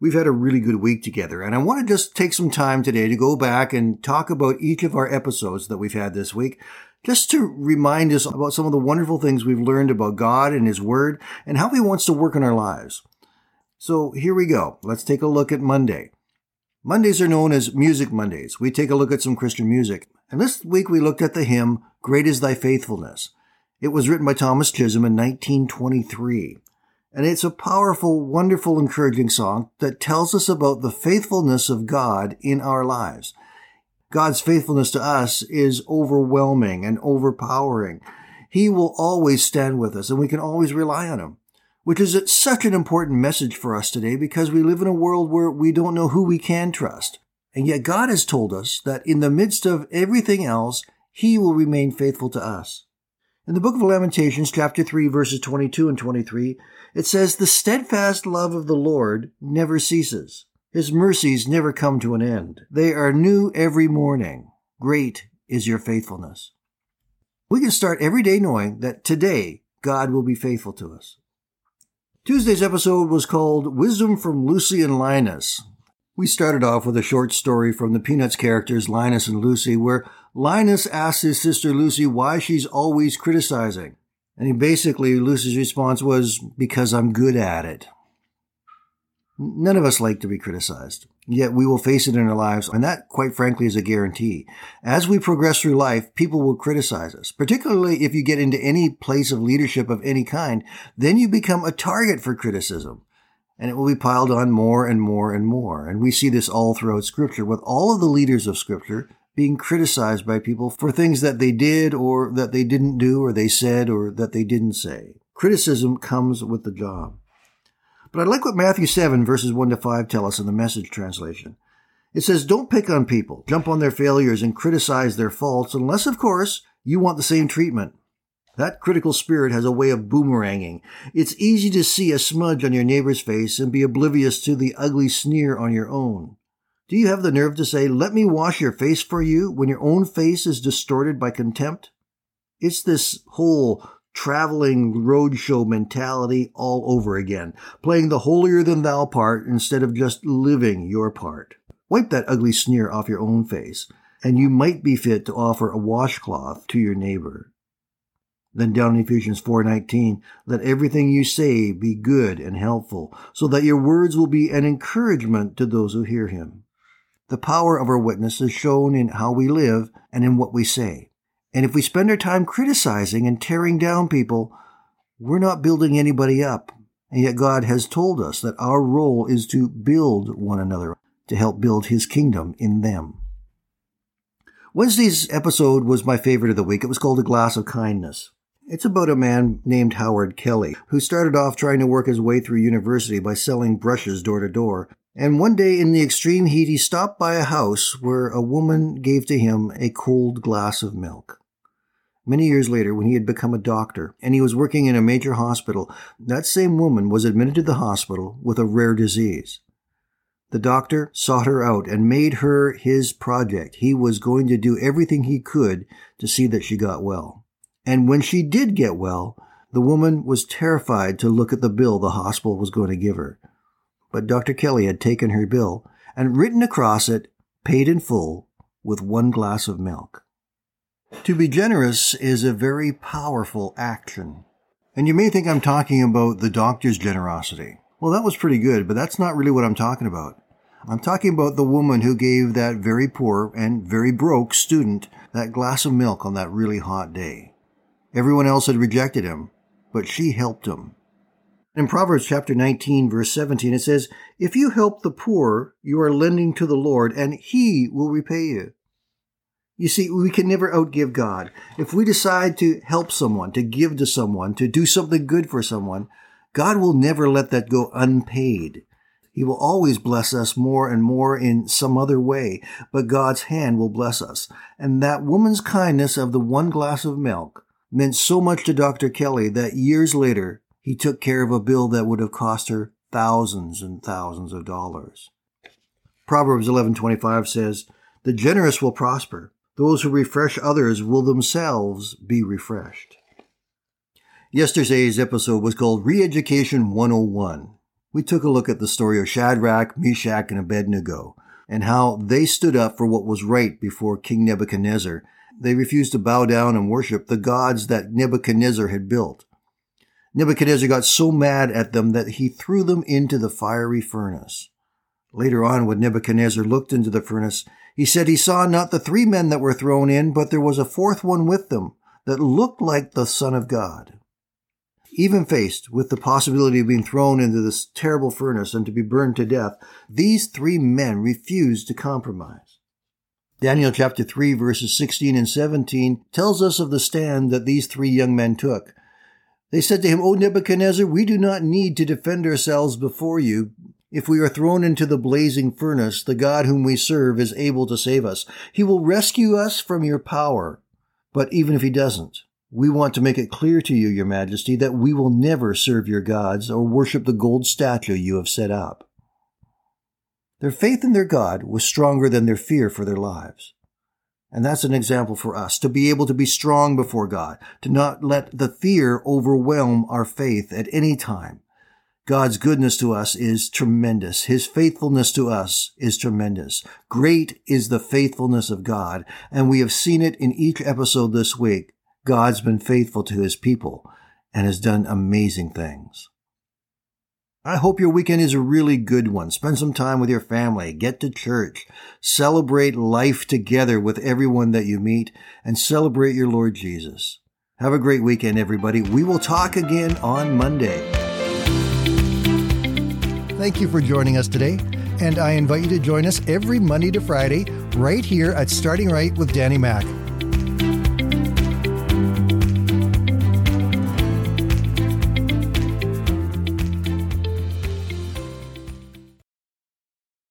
We've had a really good week together, and I want to just take some time today to go back and talk about each of our episodes that we've had this week, just to remind us about some of the wonderful things we've learned about God and His Word and how He wants to work in our lives. So here we go. Let's take a look at Monday. Mondays are known as Music Mondays. We take a look at some Christian music. And this week we looked at the hymn, Great is Thy Faithfulness. It was written by Thomas Chisholm in 1923. And it's a powerful, wonderful, encouraging song that tells us about the faithfulness of God in our lives. God's faithfulness to us is overwhelming and overpowering. He will always stand with us and we can always rely on Him, which is such an important message for us today because we live in a world where we don't know who we can trust. And yet God has told us that in the midst of everything else, He will remain faithful to us. In the book of Lamentations, chapter 3, verses 22 and 23, it says, The steadfast love of the Lord never ceases. His mercies never come to an end. They are new every morning. Great is your faithfulness. We can start every day knowing that today God will be faithful to us. Tuesday's episode was called Wisdom from Lucy and Linus. We started off with a short story from the Peanuts characters Linus and Lucy, where Linus asks his sister Lucy why she's always criticizing. And he basically, Lucy's response was, because I'm good at it. None of us like to be criticized, yet we will face it in our lives, and that, quite frankly, is a guarantee. As we progress through life, people will criticize us, particularly if you get into any place of leadership of any kind, then you become a target for criticism. And it will be piled on more and more and more. And we see this all throughout Scripture, with all of the leaders of Scripture being criticized by people for things that they did or that they didn't do or they said or that they didn't say. Criticism comes with the job. But I like what Matthew 7 verses 1 to 5 tell us in the message translation. It says, don't pick on people, jump on their failures and criticize their faults unless, of course, you want the same treatment. That critical spirit has a way of boomeranging. It's easy to see a smudge on your neighbor's face and be oblivious to the ugly sneer on your own. Do you have the nerve to say, let me wash your face for you when your own face is distorted by contempt? It's this whole traveling roadshow mentality all over again, playing the holier than thou part instead of just living your part. Wipe that ugly sneer off your own face, and you might be fit to offer a washcloth to your neighbor. Then down in Ephesians 4:19, let everything you say be good and helpful, so that your words will be an encouragement to those who hear him. The power of our witness is shown in how we live and in what we say. And if we spend our time criticizing and tearing down people, we're not building anybody up. And yet God has told us that our role is to build one another, to help build His kingdom in them. Wednesday's episode was my favorite of the week. It was called A Glass of Kindness. It's about a man named Howard Kelly, who started off trying to work his way through university by selling brushes door to door. And one day in the extreme heat, he stopped by a house where a woman gave to him a cold glass of milk. Many years later, when he had become a doctor and he was working in a major hospital, that same woman was admitted to the hospital with a rare disease. The doctor sought her out and made her his project. He was going to do everything he could to see that she got well. And when she did get well, the woman was terrified to look at the bill the hospital was going to give her. But Dr. Kelly had taken her bill and written across it, paid in full, with one glass of milk. To be generous is a very powerful action. And you may think I'm talking about the doctor's generosity. Well, that was pretty good, but that's not really what I'm talking about. I'm talking about the woman who gave that very poor and very broke student that glass of milk on that really hot day. Everyone else had rejected him, but she helped him. In Proverbs chapter 19, verse 17, it says, If you help the poor, you are lending to the Lord, and he will repay you. You see, we can never outgive God. If we decide to help someone, to give to someone, to do something good for someone, God will never let that go unpaid. He will always bless us more and more in some other way, but God's hand will bless us. And that woman's kindness of the one glass of milk meant so much to Dr. Kelly that years later he took care of a bill that would have cost her thousands and thousands of dollars. Proverbs 11:25 says, "The generous will prosper. Those who refresh others will themselves be refreshed." Yesterday's episode was called Reeducation 101. We took a look at the story of Shadrach, Meshach, and Abednego and how they stood up for what was right before King Nebuchadnezzar. They refused to bow down and worship the gods that Nebuchadnezzar had built. Nebuchadnezzar got so mad at them that he threw them into the fiery furnace. Later on, when Nebuchadnezzar looked into the furnace, he said he saw not the three men that were thrown in, but there was a fourth one with them that looked like the Son of God. Even faced with the possibility of being thrown into this terrible furnace and to be burned to death, these three men refused to compromise. Daniel chapter 3 verses 16 and 17 tells us of the stand that these three young men took. They said to him, O Nebuchadnezzar, we do not need to defend ourselves before you. If we are thrown into the blazing furnace, the God whom we serve is able to save us. He will rescue us from your power. But even if he doesn't, we want to make it clear to you, your majesty, that we will never serve your gods or worship the gold statue you have set up. Their faith in their God was stronger than their fear for their lives. And that's an example for us to be able to be strong before God, to not let the fear overwhelm our faith at any time. God's goodness to us is tremendous. His faithfulness to us is tremendous. Great is the faithfulness of God, and we have seen it in each episode this week. God's been faithful to his people and has done amazing things. I hope your weekend is a really good one. Spend some time with your family, get to church, celebrate life together with everyone that you meet, and celebrate your Lord Jesus. Have a great weekend, everybody. We will talk again on Monday. Thank you for joining us today, and I invite you to join us every Monday to Friday right here at Starting Right with Danny Mack.